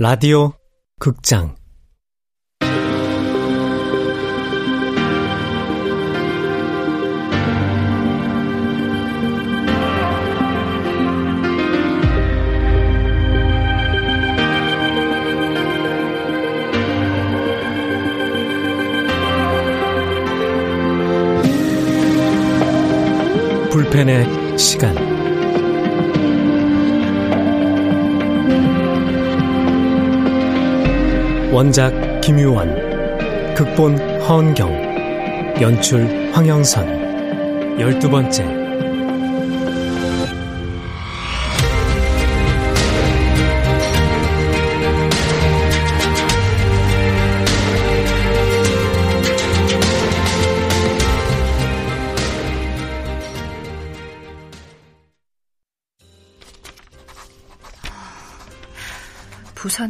라디오 극장. 불펜의 시간 원작 김유원 극본 허은경 연출 황영선. 열두 번째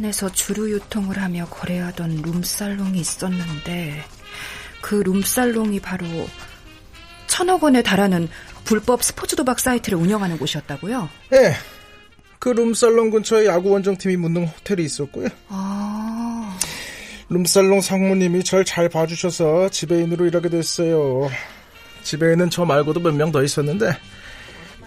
부산에서 주류 유통을 하며 거래하던 룸살롱이 있었는데 그 룸살롱이 바로 천억 원에 달하는 불법 스포츠 도박 사이트를 운영하는 곳이었다고요? 네. 그 룸살롱 근처에 야구 원정팀이 묻는 호텔이 있었고요. 아. 룸살롱 상무님이 절 잘 봐주셔서 지배인으로 일하게 됐어요. 지배인은 저 말고도 몇 명 더 있었는데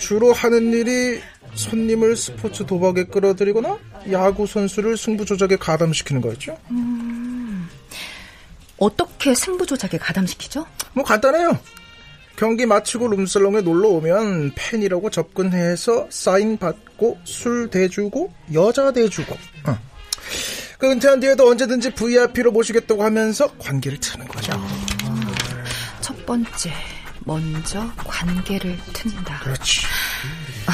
주로 하는 일이 손님을 스포츠 도박에 끌어들이거나 야구 선수를 승부 조작에 가담시키는 거였죠. 음, 어떻게 승부 조작에 가담시키죠? 뭐 간단해요. 경기 마치고 룸살롱에 놀러 오면 팬이라고 접근해서 사인 받고 술 대주고 여자 대주고. 어. 그 은퇴한 뒤에도 언제든지 VIP로 모시겠다고 하면서 관계를 트는 거죠. 첫 번째, 먼저 관계를 튼다. 그렇지. 아,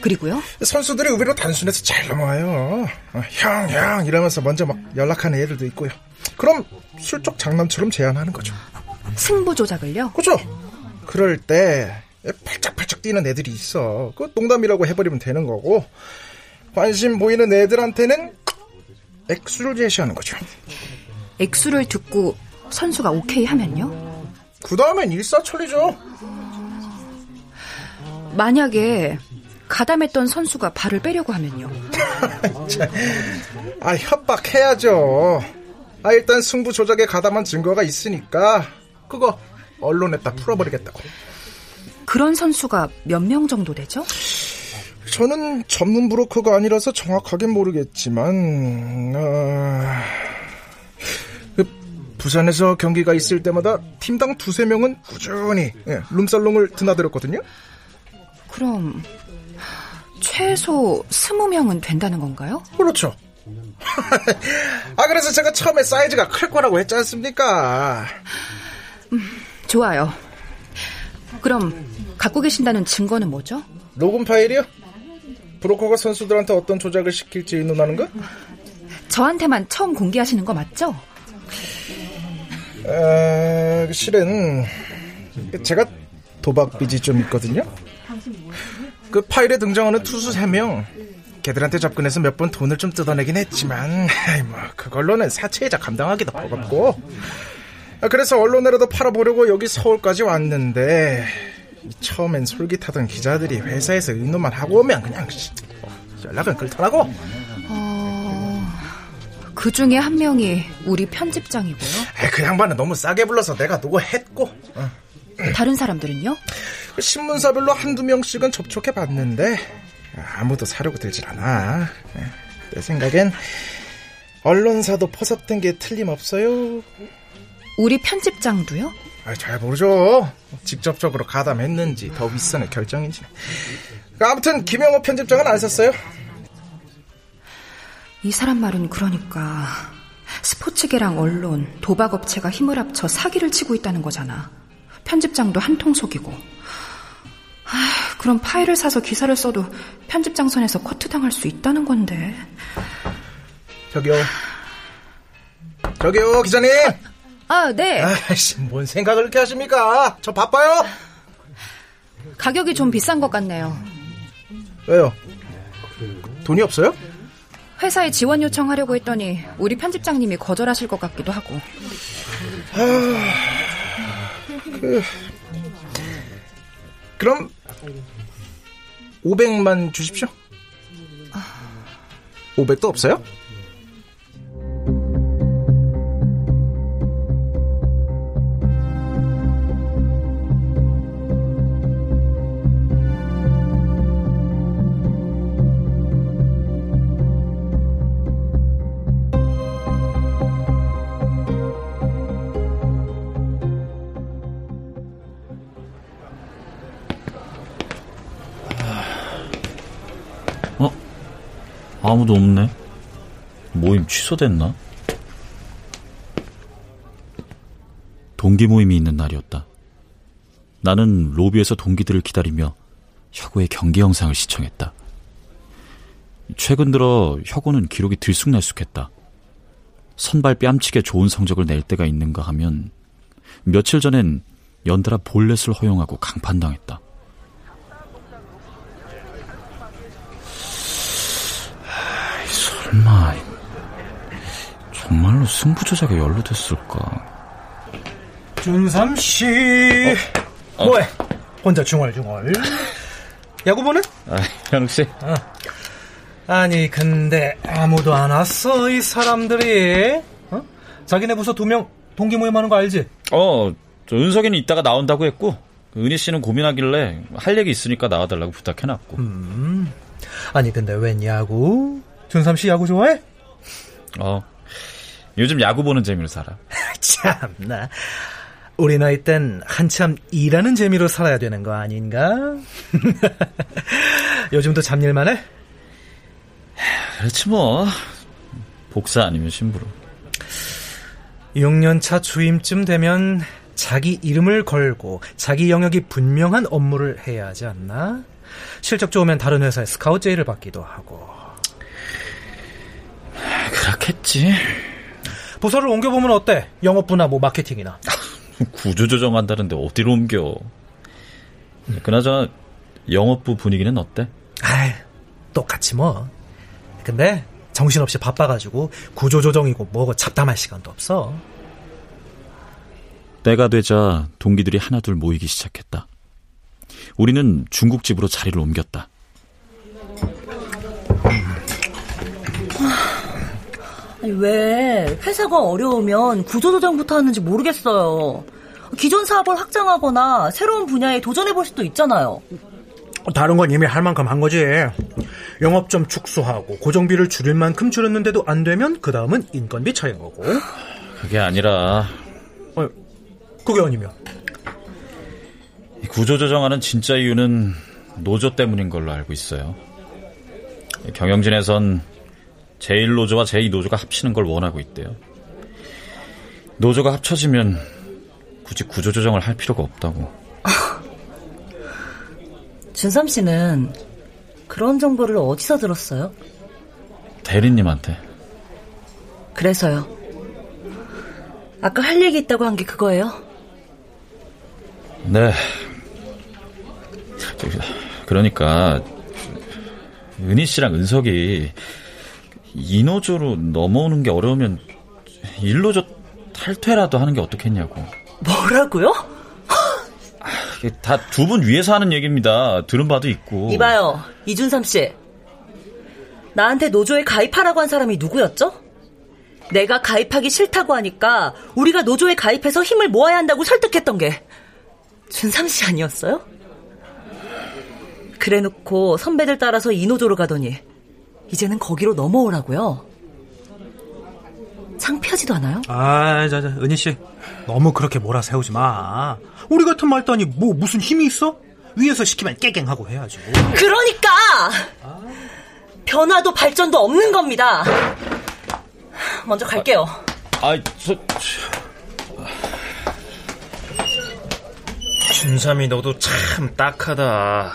그리고요? 선수들이 의외로 단순해서 잘 넘어와요. 어, 형, 형 이러면서 먼저 막 연락하는 애들도 있고요. 그럼 술적 장난처럼 제안하는 거죠. 승부 조작을요? 그죠? 그럴 때 팔짝팔짝 뛰는 애들이 있어. 그 농담이라고 해버리면 되는 거고 관심 보이는 애들한테는 액수를 제시하는 거죠. 액수를 듣고 선수가 오케이 하면요? 그 다음엔 일사천리죠. 만약에 가담했던 선수가 발을 빼려고 하면요. 아, 협박해야죠. 아, 일단 승부 조작에 가담한 증거가 있으니까 그거 언론에 다 풀어버리겠다고. 그런 선수가 몇 명 정도 되죠? 저는 전문 브로커가 아니라서 정확하게 모르겠지만 어... 그 부산에서 경기가 있을 때마다 팀당 두세 명은 꾸준히 예, 룸살롱을 드나들었거든요. 그럼 최소 스무 명은 된다는 건가요? 그렇죠. 아 그래서 제가 처음에 사이즈가 클 거라고 했지 않습니까? 음, 좋아요. 그럼 갖고 계신다는 증거는 뭐죠? 로그 파일이요? 브로커가 선수들한테 어떤 조작을 시킬지 의논하는 거? 저한테만 처음 공개하시는 거 맞죠? 아, 실은 제가 도박 빚이 좀 있거든요. 그 파일에 등장하는 투수 3명 걔들한테 접근해서 몇 번 돈을 좀 뜯어내긴 했지만 뭐 그걸로는 사채이자 감당하기도 버겁고 아, 그래서 언론에라도 팔아보려고 여기 서울까지 왔는데 처음엔 솔깃하던 기자들이 회사에서 의논만 하고 오면 그냥 연락은 끊더라고. 어... 그 중에 한 명이 우리 편집장이고요. 그 양반은 너무 싸게 불러서 내가 누구 했고. 어. 다른 사람들은요? 신문사별로 한두 명씩은 접촉해 봤는데 아무도 사려고 들질 않아. 내 생각엔 언론사도 포섭된 게 틀림없어요. 우리 편집장도요? 아, 잘 모르죠. 직접적으로 가담했는지 더 윗선의 결정인지. 아무튼 김영호 편집장은 안 썼어요. 이 사람 말은 그러니까 스포츠계랑 언론, 도박업체가 힘을 합쳐 사기를 치고 있다는 거잖아. 편집장도 한통 속이고. 아, 그럼 파일을 사서 기사를 써도 편집장 선에서 커트당할 수 있다는 건데. 저기요. 저기요, 기자님. 아, 네. 아이씨, 뭔 생각을 그렇게 하십니까? 저 바빠요. 가격이 좀 비싼 것 같네요. 왜요? 돈이 없어요? 회사에 지원 요청하려고 했더니 우리 편집장님이 거절하실 것 같기도 하고. 아, 그, 그럼 500만 주십시오. 500도 없어요? 아무도 없네. 모임 취소됐나? 동기 모임이 있는 날이었다. 나는 로비에서 동기들을 기다리며 혁오의 경기 영상을 시청했다. 최근 들어 혁오는 기록이 들쑥날쑥했다. 선발 뺨치게 좋은 성적을 낼 때가 있는가 하면 며칠 전엔 연달아 볼넷을 허용하고 강판당했다. 설마 정말로 승부 조작에 연루됐을까? 준삼 씨, 어? 뭐해? 혼자 중얼중얼. 야구 보는? 아, 현욱 씨. 어. 아니 근데 아무도 안 왔어 이 사람들이. 어? 자기네 부서 두 명 동기 모임하는 거 알지? 어, 저 은석이는 이따가 나온다고 했고 은희 씨는 고민하길래 할 얘기 있으니까 나와달라고 부탁해놨고. 음. 아니 근데 웬 야구? 준삼 씨 야구 좋아해? 어. 요즘 야구 보는 재미로 살아. 참나. 우리 나이 땐 한참 일하는 재미로 살아야 되는 거 아닌가? 요즘도 잡일만 해? 그렇지 뭐. 복사 아니면 심부름. 6년차 주임쯤 되면 자기 이름을 걸고 자기 영역이 분명한 업무를 해야 하지 않나? 실적 좋으면 다른 회사에 스카우트 제의를 받기도 하고. 그렇겠지. 부서를 옮겨보면 어때? 영업부나 뭐 마케팅이나. 구조조정한다는데 어디로 옮겨? 그나저나 영업부 분위기는 어때? 아, 똑같지 뭐. 근데 정신없이 바빠가지고 구조조정이고 뭐고 잡담할 시간도 없어. 때가 되자 동기들이 하나둘 모이기 시작했다. 우리는 중국집으로 자리를 옮겼다. 아니, 왜 회사가 어려우면 구조조정부터 하는지 모르겠어요. 기존 사업을 확장하거나 새로운 분야에 도전해 볼 수도 있잖아요. 다른 건 이미 할 만큼 한 거지. 영업 좀 축소하고 고정비를 줄일 만큼 줄였는데도 안 되면 그 다음은 인건비 차인 거고. 그게 아니라. 어, 그게 아니면? 구조조정하는 진짜 이유는 노조 때문인 걸로 알고 있어요. 경영진에선 제1노조와 제2노조가 합치는 걸 원하고 있대요. 노조가 합쳐지면 굳이 구조조정을 할 필요가 없다고. 준삼 씨는 그런 정보를 어디서 들었어요? 대리님한테. 그래서요. 아까 할 얘기 있다고 한 게 그거예요? 네. 그러니까 은희 씨랑 은석이 이노조로 넘어오는 게 어려우면 일노조 탈퇴라도 하는 게 어떻겠냐고. 뭐라고요? 다 두 분 위해서 하는 얘기입니다. 들은 바도 있고. 이봐요, 이준삼 씨. 나한테 노조에 가입하라고 한 사람이 누구였죠? 내가 가입하기 싫다고 하니까 우리가 노조에 가입해서 힘을 모아야 한다고 설득했던 게 준삼 씨 아니었어요? 그래 놓고 선배들 따라서 이 노조로 가더니 이제는 거기로 넘어오라고요. 창피하지도 않아요? 아, 자, 자, 은희 씨. 너무 그렇게 몰아세우지 마. 우리 같은 말단이 뭐 무슨 힘이 있어? 위에서 시키면 깨갱하고 해야죠. 그러니까! 변화도 발전도 없는 겁니다. 먼저 갈게요. 아, 아 저... 준삼이 너도 참 딱하다.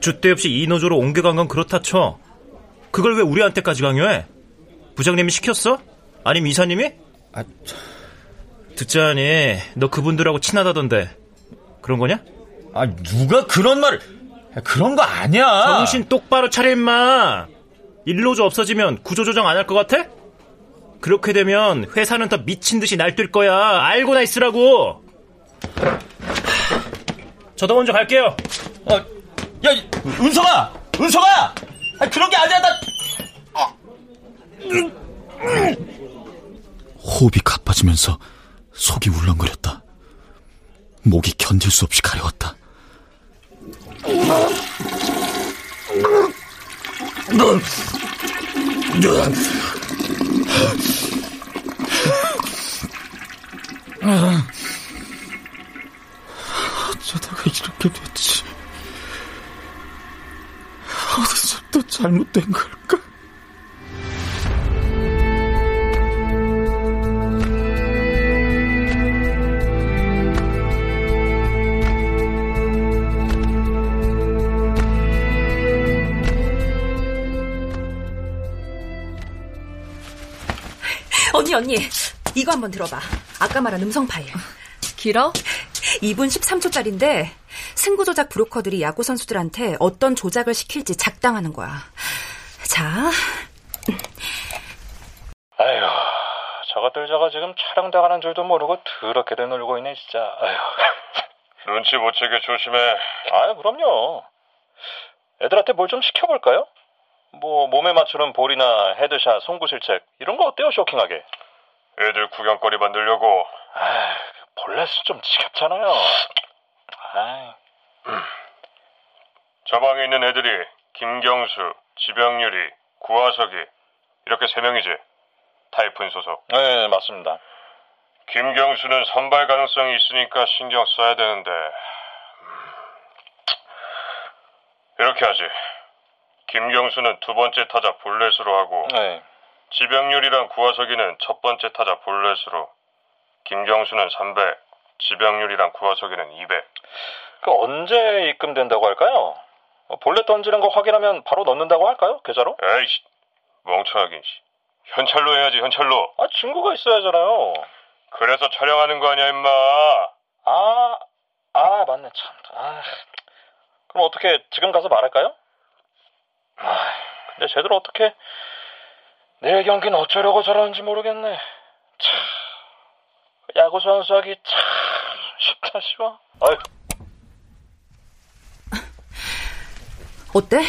주대 없이 이 노조로 옮겨간 건 그렇다 쳐. 그걸 왜 우리한테까지 강요해? 부장님이 시켰어? 아니면 이사님이? 아, 듣자니 너 그분들하고 친하다던데 그런 거냐? 아 누가 그런 말을 그런 거 아니야 정신 똑바로 차려 임마 일로조 없어지면 구조조정 안 할 것 같아? 그렇게 되면 회사는 더 미친 듯이 날뛸 거야 알고나 있으라고 저도 먼저 갈게요 어, 야 은성아 은성아 아, 그런 게 아니야 나 어. 호흡이 가빠지면서 속이 울렁거렸다. 목이 견딜 수 없이 가려웠다. 어쩌다가 이렇게 됐지? 또 잘못된 걸까? 언니 언니 이거 한번 들어봐 아까 말한 음성 파일 길어? 2분 13초짜리인데 승부 조작 브로커들이 야구 선수들한테 어떤 조작을 시킬지 작당하는 거야. 자. 아휴, 저것들 저거 지금 촬영 당하는 줄도 모르고 더럽게들 놀고 있네, 진짜. 아휴. 눈치 못 채게 조심해. 아유, 그럼요. 애들한테 뭘 좀 시켜볼까요? 뭐, 몸에 맞추는 볼이나 headshot, 송구실책, 이런 거 어때요, 쇼킹하게? 애들 구경거리 만들려고. 아 볼넷은 좀 지겹잖아요. 아이. 저 방에 있는 애들이 김경수, 지병유리, 구하석이 이렇게 세 명이지. 타이푼 소속. 네, 맞습니다. 김경수는 선발 가능성이 있으니까 신경 써야 되는데 이렇게 하지. 김경수는 두 번째 타자 볼넷으로 하고 네. 지병률이랑 구하석이는 첫 번째 타자 볼넷으로 김경수는 300, 지병률이랑 구하석이는 200. 그 언제 입금된다고 할까요? 어, 볼넷 던지는 거 확인하면 바로 넣는다고 할까요? 계좌로? 에이씨, 멍청하긴. 현찰로 해야지, 현찰로. 아, 증거가 있어야잖아요. 그래서 촬영하는 거 아니야, 임마. 아, 아, 맞네, 참. 아, 그럼 어떻게 지금 가서 말할까요? 아, 근데 쟤들 어떻게 내일 경기는 어쩌려고 저러는지 모르겠네. 참, 야구 선수하기 참 쉽다 쉬워. 아유. 어때?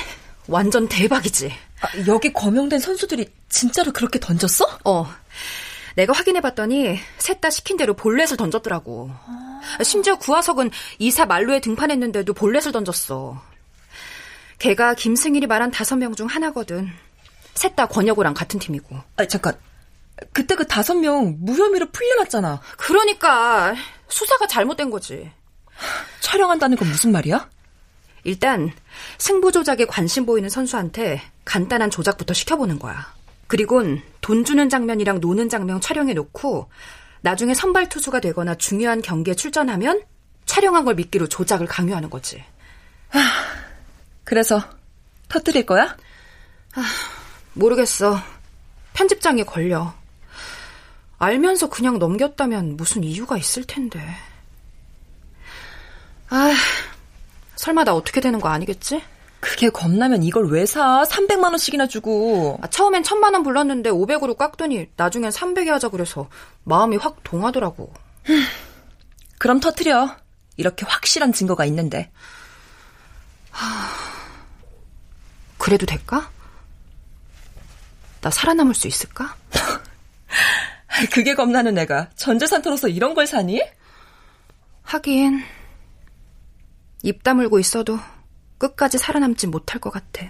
완전 대박이지. 아, 여기 거명된 선수들이 진짜로 그렇게 던졌어? 어. 내가 확인해봤더니 셋 다 시킨 대로 볼넷을 던졌더라고. 아... 심지어 구하석은 이사 말로에 등판했는데도 볼넷을 던졌어. 걔가 김승일이 말한 다섯 명 중 하나거든. 셋 다 권혁우랑 같은 팀이고. 아 잠깐. 그때 그 다섯 명 무혐의로 풀려났잖아. 그러니까 수사가 잘못된 거지. 촬영한다는 건 무슨 말이야? 일단 승부 조작에 관심 보이는 선수한테 간단한 조작부터 시켜보는 거야. 그리곤 돈 주는 장면이랑 노는 장면 촬영해 놓고 나중에 선발 투수가 되거나 중요한 경기에 출전하면 촬영한 걸 믿기로 조작을 강요하는 거지. 하, 그래서 터뜨릴 거야? 아, 모르겠어. 편집장에 걸려. 알면서 그냥 넘겼다면 무슨 이유가 있을 텐데. 아, 설마 나 어떻게 되는 거 아니겠지? 그게 겁나면 이걸 왜 사? 300만 원씩이나 주고. 아, 처음엔 1000만 원 불렀는데 500으로 깎더니 나중엔 300에 하자 그래서 마음이 확 동하더라고. 그럼 터트려. 이렇게 확실한 증거가 있는데. 하... 그래도 될까? 나 살아남을 수 있을까? 그게 겁나는 애가 전 재산 털어서 이런 걸 사니? 하긴 입 다물고 있어도 끝까지 살아남지 못할 것 같아.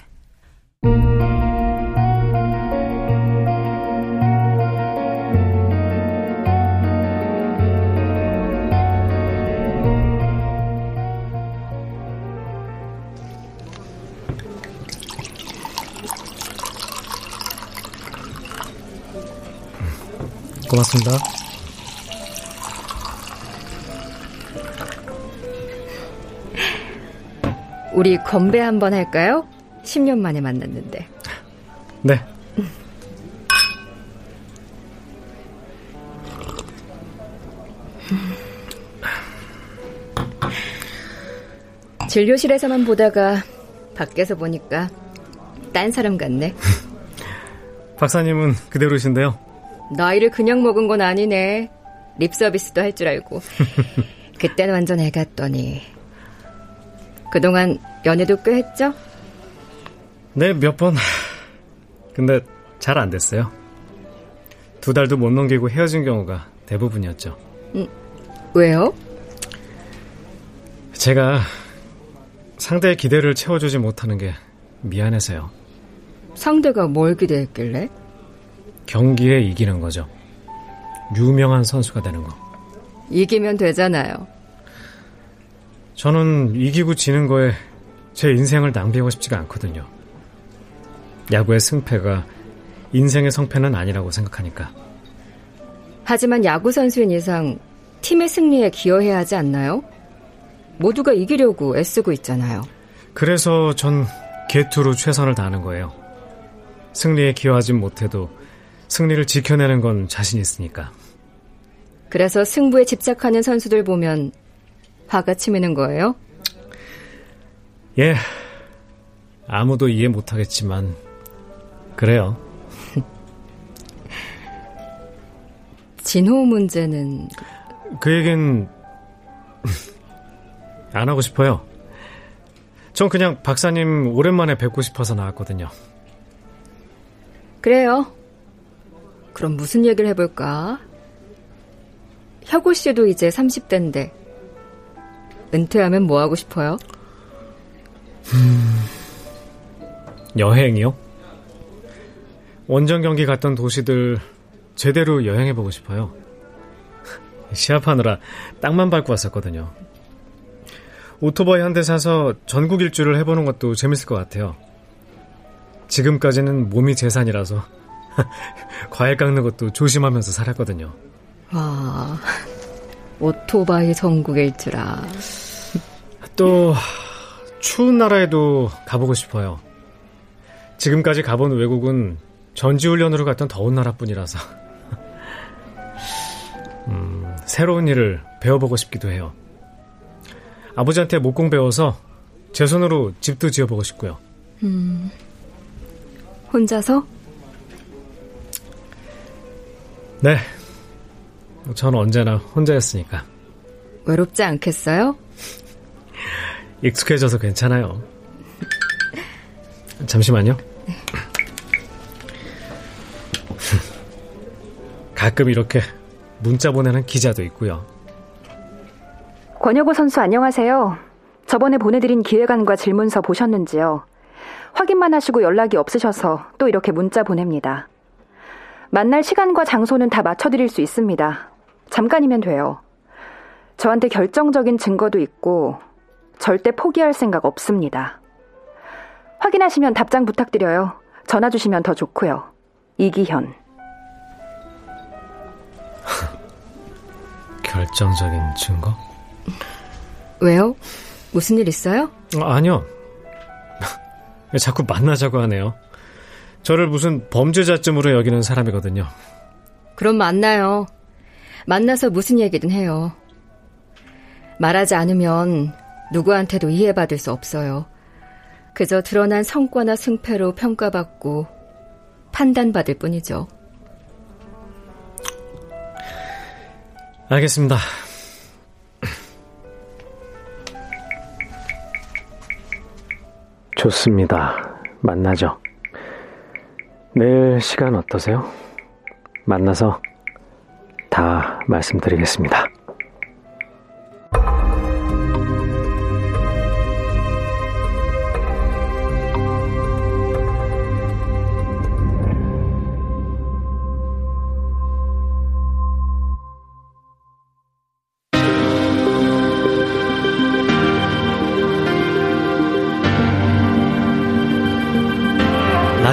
고맙습니다. 우리 건배 한번 할까요? 10년 만에 만났는데. 네. 진료실에서만 보다가 밖에서 보니까 딴 사람 같네. 박사님은 그대로신데요. 나이를 그냥 먹은 건 아니네. 립 서비스도 할 줄 알고. 그땐 완전 애 같더니. 그동안 연애도 꽤 했죠? 네, 몇 번. 근데 잘 안 됐어요. 두 달도 못 넘기고 헤어진 경우가 대부분이었죠. 음, 왜요? 제가 상대의 기대를 채워주지 못하는 게 미안해서요. 상대가 뭘 기대했길래? 경기에 이기는 거죠. 유명한 선수가 되는 거. 이기면 되잖아요. 저는 이기고 지는 거에 제 인생을 낭비하고 싶지가 않거든요. 야구의 승패가 인생의 성패는 아니라고 생각하니까. 하지만 야구 선수인 이상 팀의 승리에 기여해야 하지 않나요? 모두가 이기려고 애쓰고 있잖아요. 그래서 전 개투로 최선을 다하는 거예요. 승리에 기여하진 못해도 승리를 지켜내는 건 자신 있으니까. 그래서 승부에 집착하는 선수들 보면 화가 치미는 거예요? 예. 아무도 이해 못하겠지만, 그래요. 진호 문제는. 그 얘긴, 안 하고 싶어요. 전 그냥 박사님 오랜만에 뵙고 싶어서 나왔거든요. 그래요. 그럼 무슨 얘기를 해볼까? 혁우 씨도 이제 30대인데, 은퇴하면 뭐 하고 싶어요? 음, 여행이요? 원정 경기 갔던 도시들 제대로 여행해보고 싶어요. 시합하느라 땅만 밟고 왔었거든요. 오토바이 한 대 사서 전국 일주를 해보는 것도 재밌을 것 같아요. 지금까지는 몸이 재산이라서 과일 깎는 것도 조심하면서 살았거든요. 와, 오토바이 전국 일주라. 또 추운 나라에도 가보고 싶어요. 지금까지 가본 외국은 전지훈련으로 갔던 더운 나라뿐이라서 음, 새로운 일을 배워보고 싶기도 해요. 아버지한테 목공 배워서 제 손으로 집도 지어보고 싶고요. 음, 혼자서? 네. 저는 언제나 혼자였으니까. 외롭지 않겠어요? 익숙해져서 괜찮아요. 잠시만요. 가끔 이렇게 문자 보내는 기자도 있고요. 권혁우 선수 안녕하세요. 저번에 보내드린 기획안과 질문서 보셨는지요? 확인만 하시고 연락이 없으셔서 또 이렇게 문자 보냅니다. 만날 시간과 장소는 다 맞춰드릴 수 있습니다. 잠깐이면 돼요. 저한테 결정적인 증거도 있고 절대 포기할 생각 없습니다. 확인하시면 답장 부탁드려요. 전화 주시면 더 좋고요. 이기현. 결정적인 증거? 왜요? 무슨 일 있어요? 어, 아니요. 자꾸 만나자고 하네요. 저를 무슨 범죄자쯤으로 여기는 사람이거든요. 그럼 만나요. 만나서 무슨 얘기든 해요. 말하지 않으면 누구한테도 이해받을 수 없어요. 그저 드러난 성과나 승패로 평가받고 판단받을 뿐이죠. 알겠습니다. 좋습니다. 만나죠. 내일 시간 어떠세요? 만나서 다 말씀드리겠습니다.